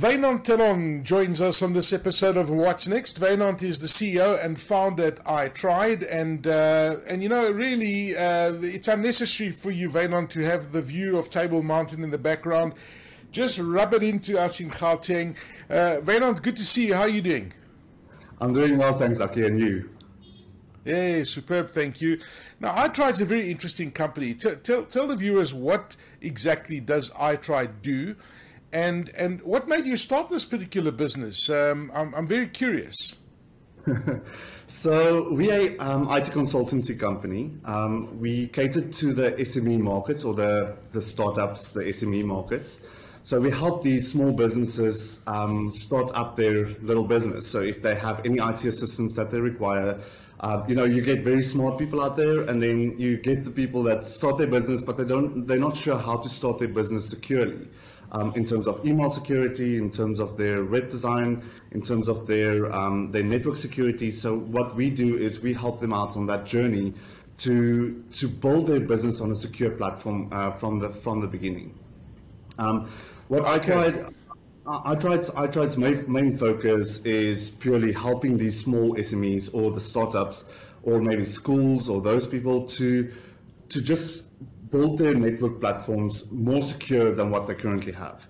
Wynand Theron joins us on this episode of What's Next. Wynand is the CEO and founder at I Tried, and uh, and you know really uh, it's unnecessary for you, Wynand, to have the view of Table Mountain in the background. Just rub it into us in Gauteng. Uh, good to see you. How are you doing? I'm doing well, thanks, Aki, and you. Yeah, superb. Thank you. Now, iTry is a very interesting company. T- tell tell the viewers what exactly does iTry do, and and what made you start this particular business? Um, I'm I'm very curious. so we are um, IT consultancy company. Um, we cater to the SME markets or the the startups, the SME markets. So we help these small businesses um, start up their little business. So if they have any IT systems that they require, uh, you know, you get very smart people out there, and then you get the people that start their business, but they don't, they're not sure how to start their business securely um, in terms of email security, in terms of their web design, in terms of their um, their network security. So what we do is we help them out on that journey to to build their business on a secure platform uh, from the from the beginning. Um, what okay. I tried. I tried. I tried. Main, main focus is purely helping these small SMEs or the startups, or maybe schools or those people to to just build their network platforms more secure than what they currently have.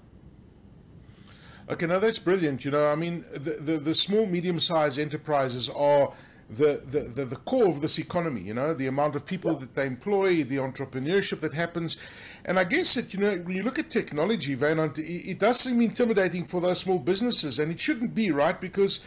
Okay, now that's brilliant. You know, I mean, the, the, the small, medium sized enterprises are the, the, the, core of this economy, you know, the amount of people yeah. that they employ, the entrepreneurship that happens. And I guess that, you know, when you look at technology, Van, it does seem intimidating for those small businesses, and it shouldn't be, right? Because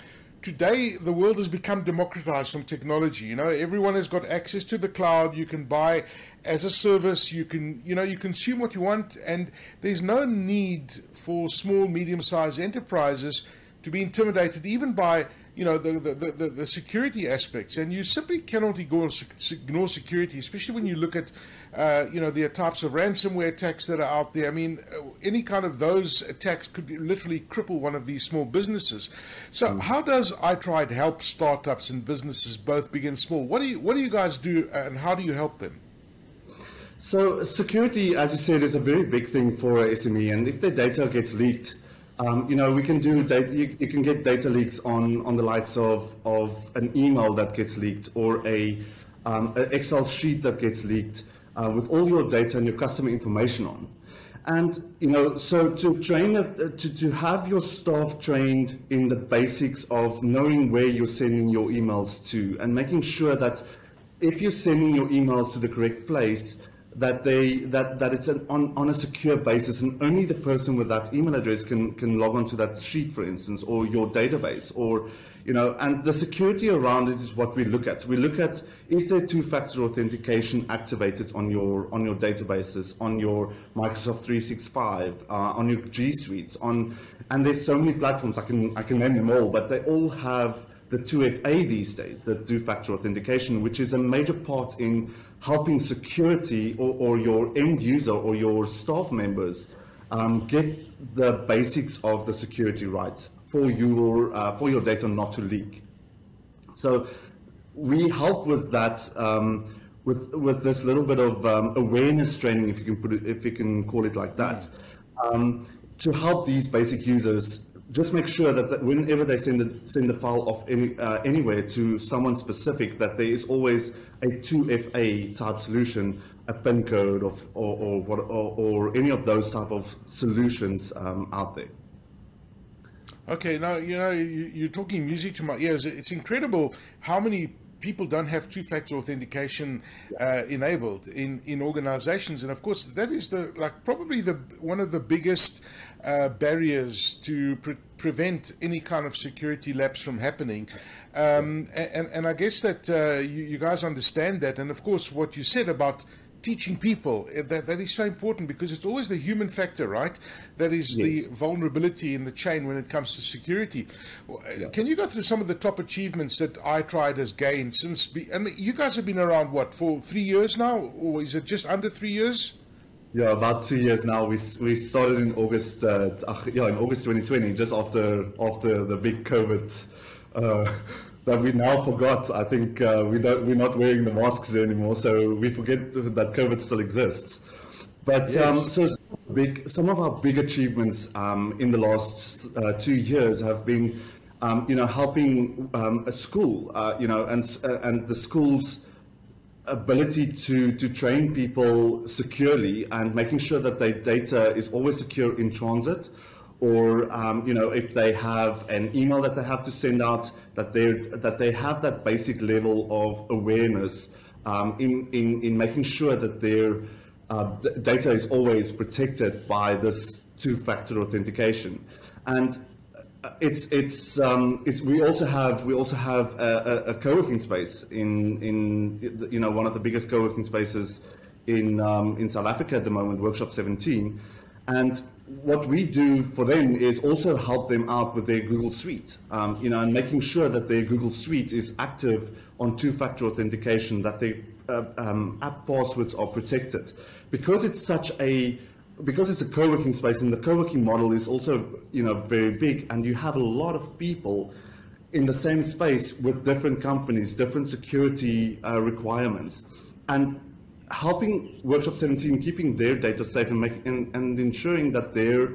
today the world has become democratized from technology you know? Everyone has got access to the cloud. You can buy as a service. You can you know you consume what you want. And there's no need for small medium sized enterprises to be intimidated even by you know the, the, the, the, security aspects. And you simply cannot ignore, ignore security especially when you look at uh, you know the types of ransomware attacks that are out there. I mean uh, any kind of those attacks could literally cripple one of these small businesses. So mm. how does iTried help startups and businesses both big and small? What do you what do you guys do and how do you help them? So security as you said is a very big thing for a SME and if their data gets leaked um, you know, we can do data, you, you, can get data leaks on, on the likes of, of an email that gets leaked or a, um, an Excel sheet that gets leaked uh, with all your data and your customer information on. And, you know, so to train, uh, to, to have your staff trained in the basics of knowing where you're sending your emails to and making sure that if you're sending your emails to the correct place, that they that that it's an, on on a secure basis, and only the person with that email address can can log onto that sheet, for instance, or your database, or you know, and the security around it is what we look at. We look at is there two-factor authentication activated on your on your databases, on your Microsoft 365, uh, on your G Suites, on and there's so many platforms I can I can name them all, but they all have the 2FA these days, the two-factor authentication, which is a major part in helping security or, or your end user or your staff members um, get the basics of the security rights for your, uh, for your data not to leak. So we help with that um, with, with this little bit of um, awareness training, if you can put it, if you can call it like that, um, to help these basic users just make sure that, that whenever they send a, send a file off any, uh, anywhere to someone specific, that there is always a 2FA type solution, a PIN code of, or, or, what, or, or any of those type of solutions um, out there. Okay, now you know you, are talking music to my ears. It's incredible how many people don't have two-factor authentication uh, enabled in, in organizations. And of course that is the like probably the one of the biggest uh, barriers to pre- prevent any kind of security lapse from happening. Um, and, and I guess that uh, you, you guys understand that. And of course what you said about teaching people eh, that that is so important because it's always the human factor, right? That is yes. the vulnerability in the chain when it comes to security. Yeah. Can you go through some of the top achievements that iTried has gained since? Be, and you guys have been around what for three years now, or is it just under three years? Yeah, about two years now. We we started in August. Uh, yeah, in August 2020, just after after the big COVID. Uh, that we now forgot. I think uh, we don't, we're not wearing the masks anymore, so we forget that COVID still exists. But um, yes. um, so big, some of our big achievements um, in the last uh, two years have been, um, you know, helping um, a school, uh, you know, and uh, and the school's ability to to train people securely and making sure that their data is always secure in transit or um, you know if they have an email that they have to send out that they that they have that basic level of awareness um, in, in in making sure that their uh, data is always protected by this two-factor authentication. And uh, it's it's um, it's we also have we also have a, a, a, co-working space in in you know one of the biggest co-working spaces in um, in South Africa at the moment Workshop 17 and what we do for them is also help them out with their Google Suite, um, you know, and making sure that their Google Suite is active on two-factor authentication, that their uh, um, app passwords are protected, because it's such a because it's a co-working space and the co-working model is also you know very big and you have a lot of people in the same space with different companies different security uh, requirements. And helping Workshop 17 keeping their data safe and, making, and, and ensuring that their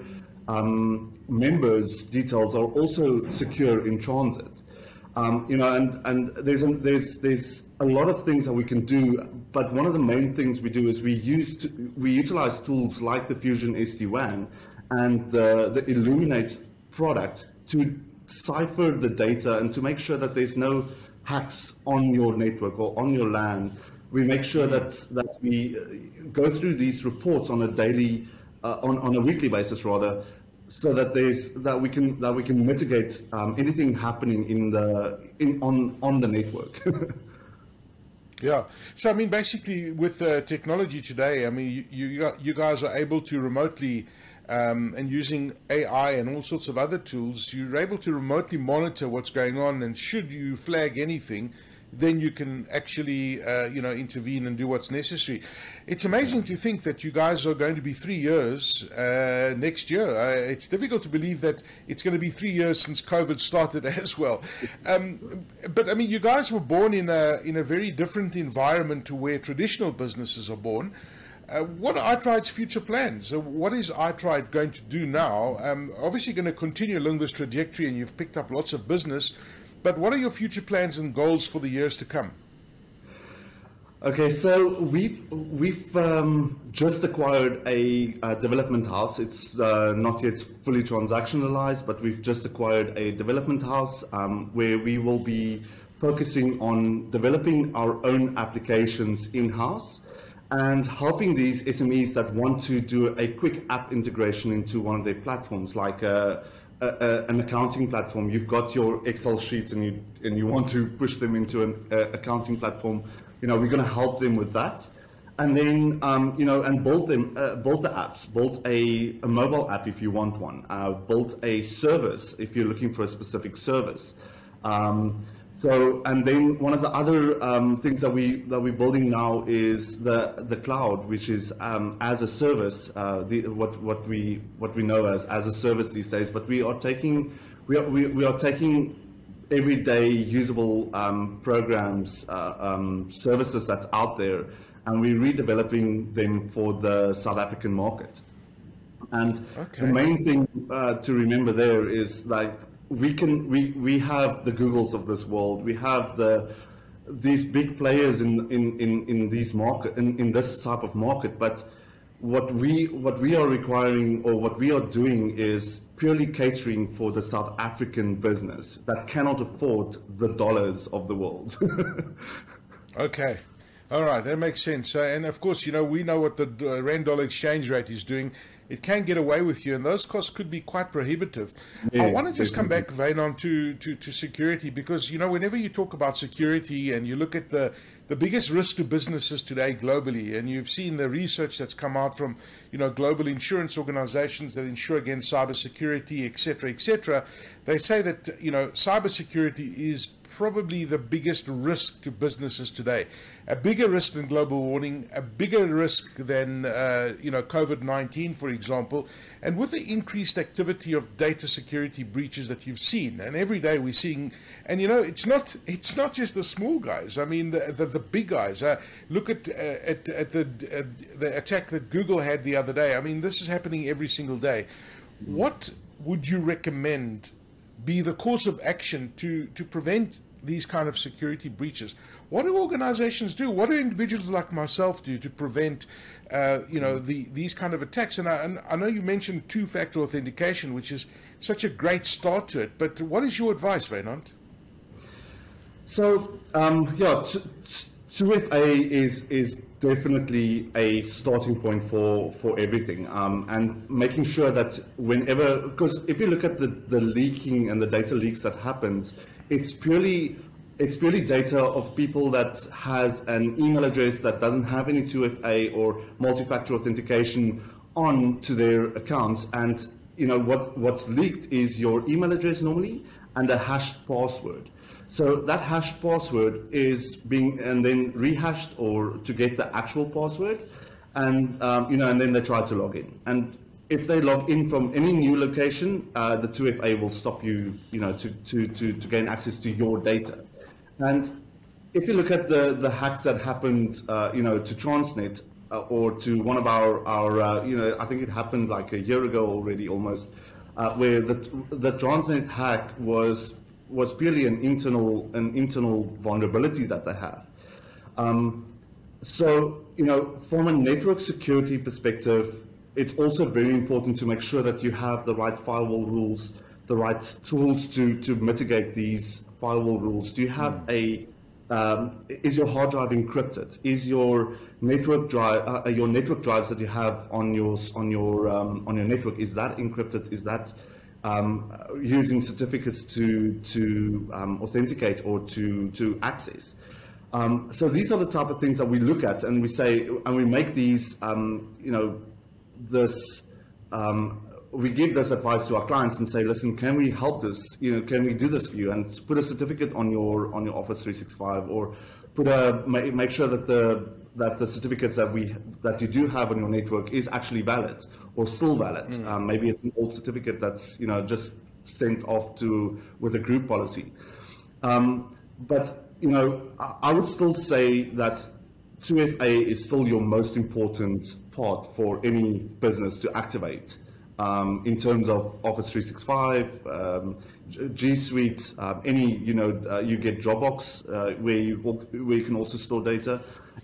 um, members' details are also secure in transit. Um, you know, and, and there's, a, there's, there's a lot of things that we can do, but one of the main things we do is we use to, we utilize tools like the Fusion SD-WAN and the, the Illuminate product to cipher the data and to make sure that there's no hacks on your network or on your LAN we make sure that that we uh, go through these reports on a daily, uh, on on a weekly basis rather, so that there's that we can that we can mitigate um, anything happening in the in on on the network. yeah. So I mean, basically, with technology today, I mean, you you, you guys are able to remotely. Um, and using AI and all sorts of other tools, you're able to remotely monitor what's going on. And should you flag anything, then you can actually, uh, you know, intervene and do what's necessary. It's amazing to think that you guys are going to be three years uh, next year. Uh, it's difficult to believe that it's going to be three years since COVID started as well. Um, but I mean, you guys were born in a in a very different environment to where traditional businesses are born. Uh, what are iTried's future plans? Uh, what is iTride going to do now? Um, obviously, going to continue along this trajectory, and you've picked up lots of business. But what are your future plans and goals for the years to come? Okay, so we've we've um, just acquired a, a, development house. It's uh, not yet fully transactionalized, but we've just acquired a development house um, where we will be focusing on developing our own applications in house and helping these SMEs that want to do a quick app integration into one of their platforms, like. Uh, a, a, an accounting platform. You've got your Excel sheets and you and you want to push them into an accounting platform. You know, we're going to help them with that, and then um, you know, and build them, uh, build the apps, build a, a, mobile app if you want one, uh, build a service if you're looking for a specific service. Um, so, and then one of the other um, things that we that we're building now is the the cloud, which is um, as a service, uh, the, what what we what we know as as a service these days. But we are taking we are we, we are taking everyday usable um, programs, uh, um, services that's out there, and we're redeveloping them for the South African market. And okay. the main thing uh, to remember there is like we can we we have the Googles of this world. We have the these big players in in in, in these market in, in this type of market, but what we what we are requiring or what we are doing is purely catering for the South African business that cannot afford the dollars of the world. okay. All right, that makes sense. Uh, and of course, you know, we know what the uh, rand dollar exchange rate is doing it can get away with you, and those costs could be quite prohibitive. I want to just come back, Wynand, to, to, to security because, you know, whenever you talk about security and you look at the, the biggest risk to businesses today globally, and you've seen the research that's come out from, you know, global insurance organizations that insure against cybersecurity, et cetera, et cetera, they say that, you know, cybersecurity is probably the biggest risk to businesses today? A bigger risk than global warming, a bigger risk than uh, you know COVID nineteen, for example. And with the increased activity of data security breaches that you've seen, and every day we're seeing, and you know it's not it's not just the small guys. I mean the the, the big guys. Uh, look at uh, at, at the the attack that Google had the other day. I mean this is happening every single day. What would you recommend be the course of action to, to prevent these kind of security breaches? What do organizations do? What do individuals like myself do to prevent, uh, you know, the, these kind of attacks? And I, and I know you mentioned two-factor authentication, which is such a great start to it. But what is your advice, Wynand? So, um, yeah, 2FA is is definitely a starting point for, for everything. Um, and making sure that whenever, because if you look at the, the leaking and the data leaks that happens, it's purely it's purely data of people that has an email address that doesn't have any 2FA or multi-factor authentication on to their accounts. And you know what, what's leaked is your email address normally and a hashed password. So that hashed password is being and then rehashed or to get the actual password, and um, you know, and then they try to log in. And if they log in from any new location, uh, the 2FA will stop you, you know, to, to, to, to gain access to your data. And if you look at the, the hacks that happened, uh, you know, to Transnet uh, or to one of our, our uh, you know, I think it happened like a year ago already almost, uh, where the, the Transnet hack was was purely an internal an internal vulnerability that they have. Um, so, you know, from a network security perspective, it's also very important to make sure that you have the right firewall rules, the right tools to, to mitigate these firewall rules. Do you have mm. a um, is your hard drive encrypted? Is your network drive, uh, your network drives that you have on your on your um, on your network, is that encrypted? Is that um, using certificates to, to um, authenticate or to, to access. Um, so these are the type of things that we look at and we say, and we make these, um, you know, this, um, we give this advice to our clients and say, listen, can we help this? You know, can we do this for you? And put a certificate on your on your Office 365, or put a make sure that the that the certificates that we that you do have on your network is actually valid, or still valid. Mm. Um, maybe it's an old certificate that's you know just sent off to with a group policy. Um, but you know, I, I would still say that 2FA is still your most important part for any business to activate. Um, in terms of Office 365, um, G Suite, um, any, you know, uh, you get Dropbox uh, where, you, where you can also store data,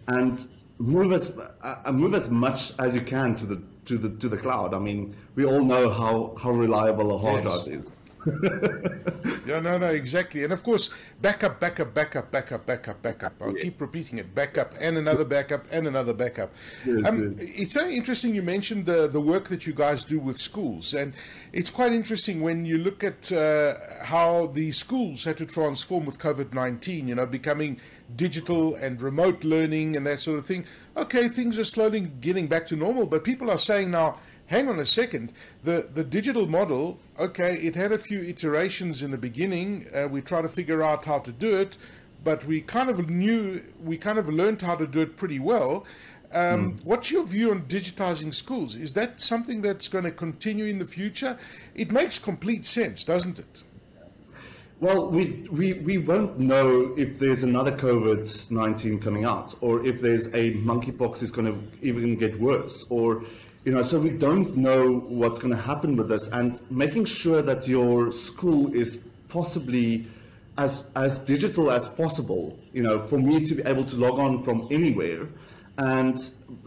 and move as, uh, move as much as you can to the to the to the cloud. I mean, we all know how how reliable a hard yes. drive is. yeah, no, no, exactly. And of course, backup, backup, backup, backup, backup, backup. I'll yeah. keep repeating it. Backup and another backup and another backup. Yes, um, yes. It's so interesting you mentioned the, the work that you guys do with schools. And it's quite interesting when you look at uh, how the schools had to transform with COVID 19, you know, becoming digital and remote learning and that sort of thing. Okay, things are slowly getting back to normal, but people are saying now, hang on a second, the, the digital model, okay, it had a few iterations in the beginning. Uh, we tried to figure out how to do it, but we kind of knew, we kind of learned how to do it pretty well. Um, mm. What's your view on digitizing schools? Is that something that's going to continue in the future? It makes complete sense, doesn't it? Well, we, we, we won't know if there's another COVID 19 coming out, or if there's a monkeypox is going to even get worse, or you know, so we don't know what's going to happen with this, and making sure that your school is possibly as as digital as possible. You know, for me to be able to log on from anywhere and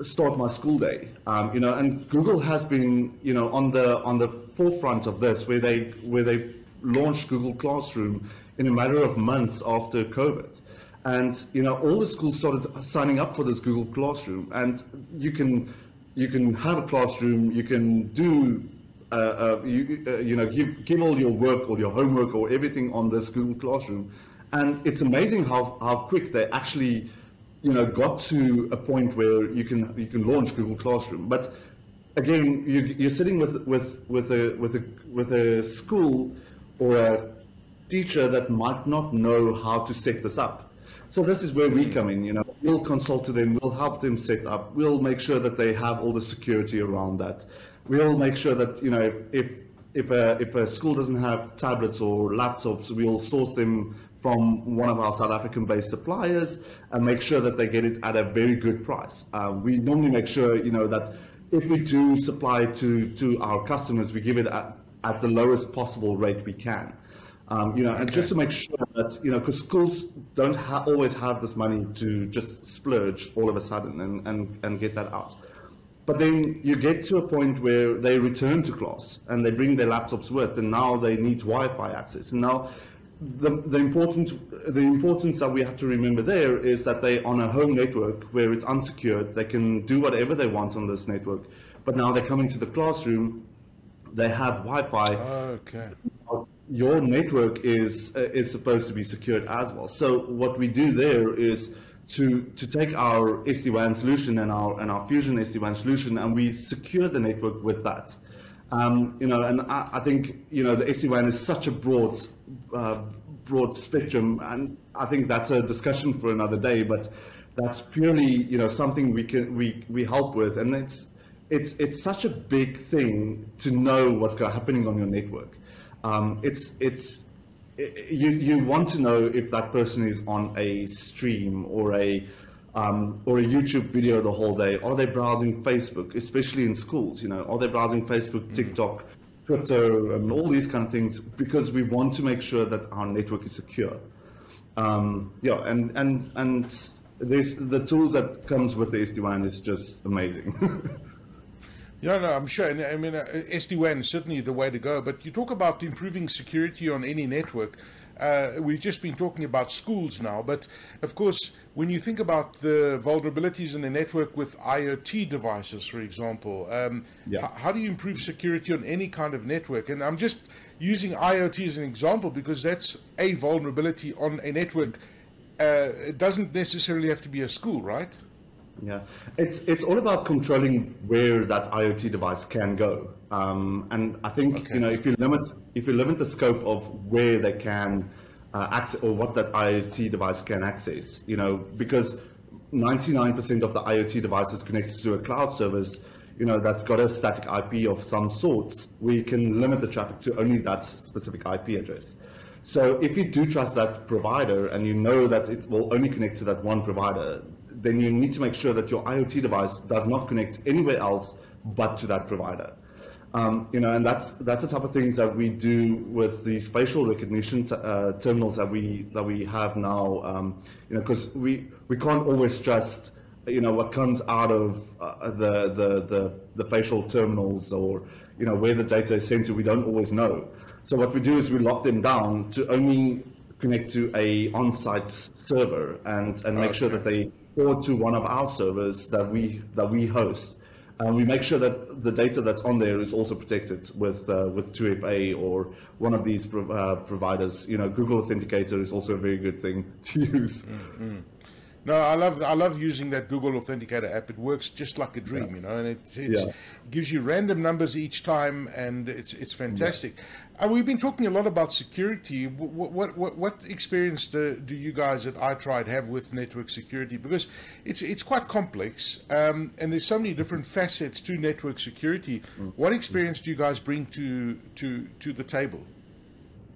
start my school day. Um, you know, and Google has been you know on the on the forefront of this, where they where they launched Google Classroom in a matter of months after COVID. And you know, all the schools started signing up for this Google Classroom, and you can you can have a classroom, you can do, uh, uh, you, uh, you know, give, give all your work or your homework or everything on this Google Classroom. And it's amazing how, how quick they actually, you know, got to a point where you can, you can launch Google Classroom. But again, you, you're sitting with, with, with, a, with, a, with a school or a teacher that might not know how to set this up. So this is where we come in. You know, we'll consult to them, we'll help them set up, we'll make sure that they have all the security around that. We'll make sure that you know if if if a if a school doesn't have tablets or laptops, we'll source them from one of our South African-based suppliers and make sure that they get it at a very good price. Uh, we normally make sure you know that if we do supply to to our customers, we give it at, at the lowest possible rate we can. Um, you know, and just to make sure that, you know, because schools don't ha always have this money to just splurge all of a sudden and, and, and get that out. But then you get to a point where they return to class and they bring their laptops with, and now they need Wi-Fi access. And now the, the, important, the importance that we have to remember there is that they on a home network where it's unsecured, they can do whatever they want on this network. But now they come into the classroom, they have Wi-Fi. Okay your network is uh, is supposed to be secured as well. So what we do there is to to take our SD-WAN solution and our and our Fusion SD-WAN solution, and we secure the network with that. Um, you know, and I, I, think you know the SD-WAN is such a broad uh, broad spectrum, and I think that's a discussion for another day. But that's purely you know something we can we we help with, and it's it's it's such a big thing to know what's happening on your network. Um, it's it's you you want to know if that person is on a stream or a um, or a YouTube video the whole day. Are they browsing Facebook, especially in schools? You know, are they browsing Facebook, mm-hmm. TikTok, Twitter, and all these kind of things? Because we want to make sure that our network is secure. Um, yeah, and and and there's the tools that comes with the SD-WAN is just amazing. Yeah, no, I'm sure. I mean, uh, SD-WAN is certainly the way to go. But you talk about improving security on any network. Uh, we've just been talking about schools now, but of course, when you think about the vulnerabilities in the network with IoT devices, for example, um, yeah. how do you improve security on any kind of network? And I'm just using IoT as an example because that's a vulnerability on a network. Uh, it doesn't necessarily have to be a school, right? Yeah, it's it's all about controlling where that IoT device can go, um, and I think okay. you know if you limit if you limit the scope of where they can uh, access or what that IoT device can access, you know, because 99% of the IoT devices connected to a cloud service, you know, that's got a static IP of some sorts. We can limit the traffic to only that specific IP address. So if you do trust that provider and you know that it will only connect to that one provider, then you need to make sure that your IoT device does not connect anywhere else but to that provider. Um, you know, and that's that's the type of things that we do with these facial recognition uh, terminals that we that we have now. Um, you know, because we we can't always trust you know what comes out of uh, the, the the the facial terminals or you know where the data is sent to. We don't always know. So what we do is we lock them down to only connect to a on-site server and and make okay. sure that they or to one of our servers that we that we host. And we make sure that the data that's on there is also protected with uh, with 2FA or one of these uh, providers. You know, Google Authenticator is also a very good thing to use. Mm -hmm. No, I love I love using that Google Authenticator app. It works just like a dream, yeah. you know, and it yeah. gives you random numbers each time, and it's it's fantastic. Yeah. Uh, we've been talking a lot about security. What what what, what experience do, do, you guys at iTried have with network security? Because it's it's quite complex, um, and there's so many different facets to network security. Mm. What experience do you guys bring to to to the table?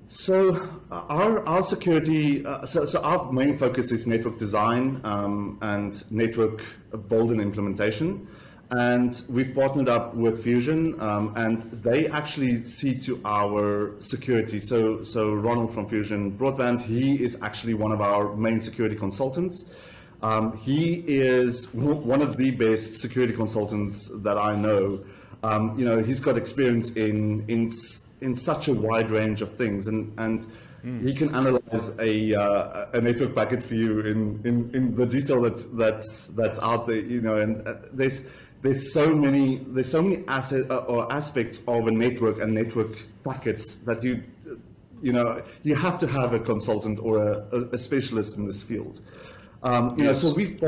So uh, our, our security, uh, so, so our main focus is network design um, and network build and implementation. And we've partnered up with Fusion, um, and they actually see to our security. So, so Ronald from Fusion Broadband, he is actually one of our main security consultants. Um, he is one of the best security consultants that I know. Um, you know, he's got experience in in in such a wide range of things, and and mm. he can analyze a uh, a network packet for you in, in, in the detail that's that's that's out there, you know. And uh, there's there's so many there's so many asset uh, or aspects of a network and network packets that you you know you have to have a consultant or a, a specialist in this field. Um, you yes. know, so we've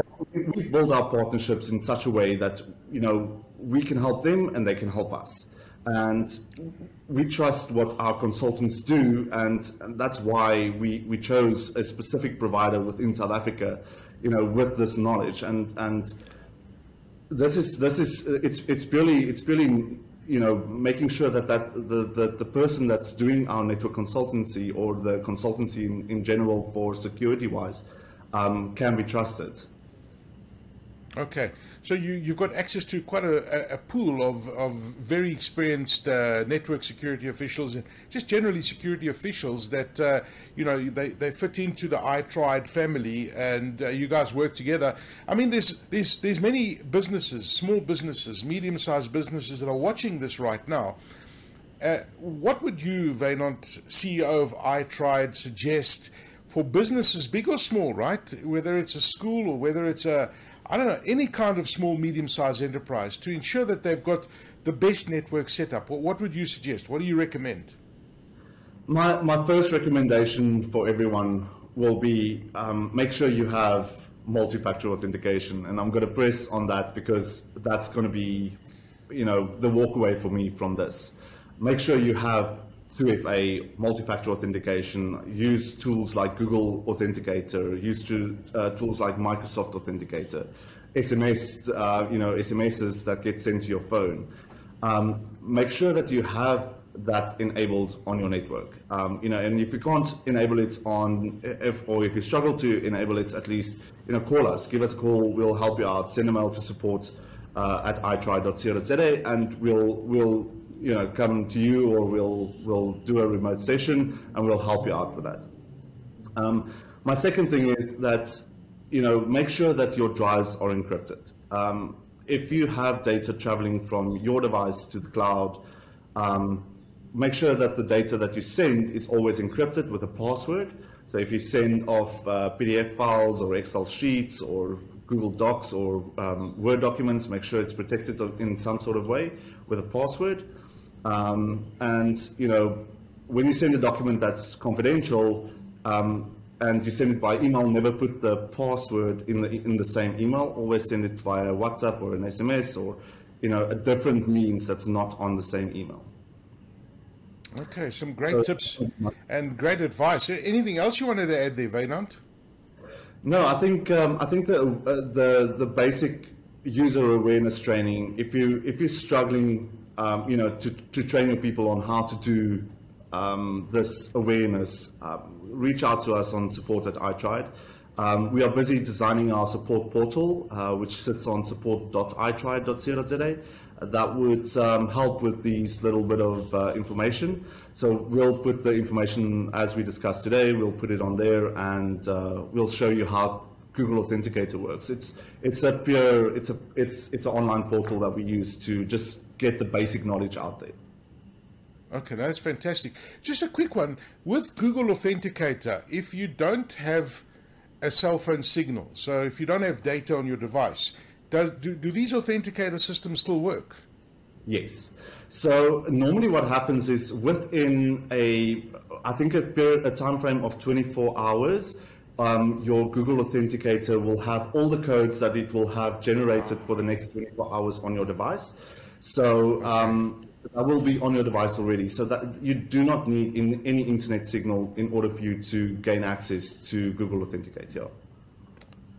we build our partnerships in such a way that you know we can help them and they can help us. And we trust what our consultants do, and, and, that's why we, we chose a specific provider within South Africa, you know, with this knowledge. And and this is this is it's it's purely it's purely you know making sure that that the the, the person that's doing our network consultancy or the consultancy in, in general for security wise um, can be trusted. Okay, so you, you've got access to quite a, a pool of, of very experienced uh, network security officials and just generally security officials that, uh, you know, they, they fit into the iTried family and uh, you guys work together. I mean, there's, there's, there's many businesses, small businesses, medium-sized businesses that are watching this right now. Uh, what would you, Wynand, CEO of iTried, suggest for businesses, big or small, right? Whether it's a school or whether it's a I don't know, any kind of small, medium sized enterprise to ensure that they've got the best network set up? What would you suggest? What do you recommend? My, my first recommendation for everyone will be um, make sure you have multi-factor authentication. And I'm going to press on that because that's going to be, you know, the walkaway for me from this. Make sure you have 2FA, multi-factor authentication, use tools like Google Authenticator, use to, uh, tools like Microsoft Authenticator, SMS, uh, you know, SMSs that get sent to your phone. Um, make sure that you have that enabled on your network. Um, you know, and if you can't enable it on, if, or if you struggle to enable it, at least, you know, call us, give us a call, we'll help you out, send a mail to support uh, at itry.co.za, and we'll, we'll you know, come to you or we'll, we'll do a remote session and we'll help you out with that. Um, my second thing is that, you know, make sure that your drives are encrypted. Um, if you have data traveling from your device to the cloud, um, make sure that the data that you send is always encrypted with a password. So if you send off uh, PDF files or Excel sheets or Google Docs or um, Word documents, make sure it's protected in some sort of way with a password. Um, and you know, when you send a document that's confidential um, and you send it by email, never put the password in the in the same email. Always send it via WhatsApp or an SMS or you know a different means that's not on the same email. Okay, some great so, tips and great advice. Anything else you wanted to add there, Wynand? No, I think um, I think the uh, the the basic user awareness training. If you if you're struggling um, you know, to, to train your people on how to do um, this awareness, um, reach out to us on support at iTried. Um, we are busy designing our support portal, uh, which sits on support.itried.co.za. that would um, help with these little bit of uh, information. So we'll put the information as we discussed today, we'll put it on there and uh, we'll show you how Google Authenticator works. It's it's a pure it's a it's it's an online portal that we use to just get the basic knowledge out there. Okay, that's fantastic. Just a quick one with Google Authenticator. If you don't have a cell phone signal, so if you don't have data on your device, does, do, do these authenticator systems still work? Yes. So normally what happens is within a, I think a period, a time frame of 24 hours, um, your Google Authenticator will have all the codes that it will have generated for the next 24 hours on your device. So um, that will be on your device already. So that you do not need in any internet signal in order for you to gain access to Google Authenticator.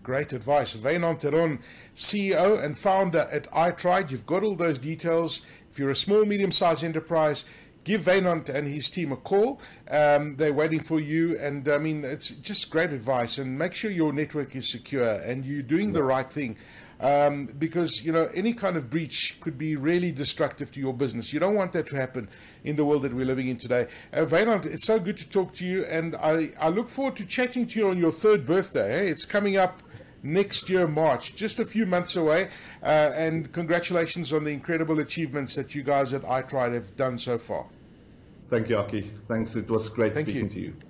Great advice. Wynand Theron, CEO and founder at iTried. You've got all those details. If you're a small, medium-sized enterprise, give Wynand and his team a call. Um, they're waiting for you. And I mean, it's just great advice. And make sure your network is secure and you're doing the right thing um, because you know any kind of breach could be really destructive to your business. You don't want that to happen in the world that we're living in today. Uh, Wynand, it's so good to talk to you, and I, I look forward to chatting to you on your third birthday. Hey? It's coming up next year, March, just a few months away. Uh, and congratulations on the incredible achievements that you guys at iTried have done so far. Thank you, Aki. Thanks. It was great Thank speaking you. to you.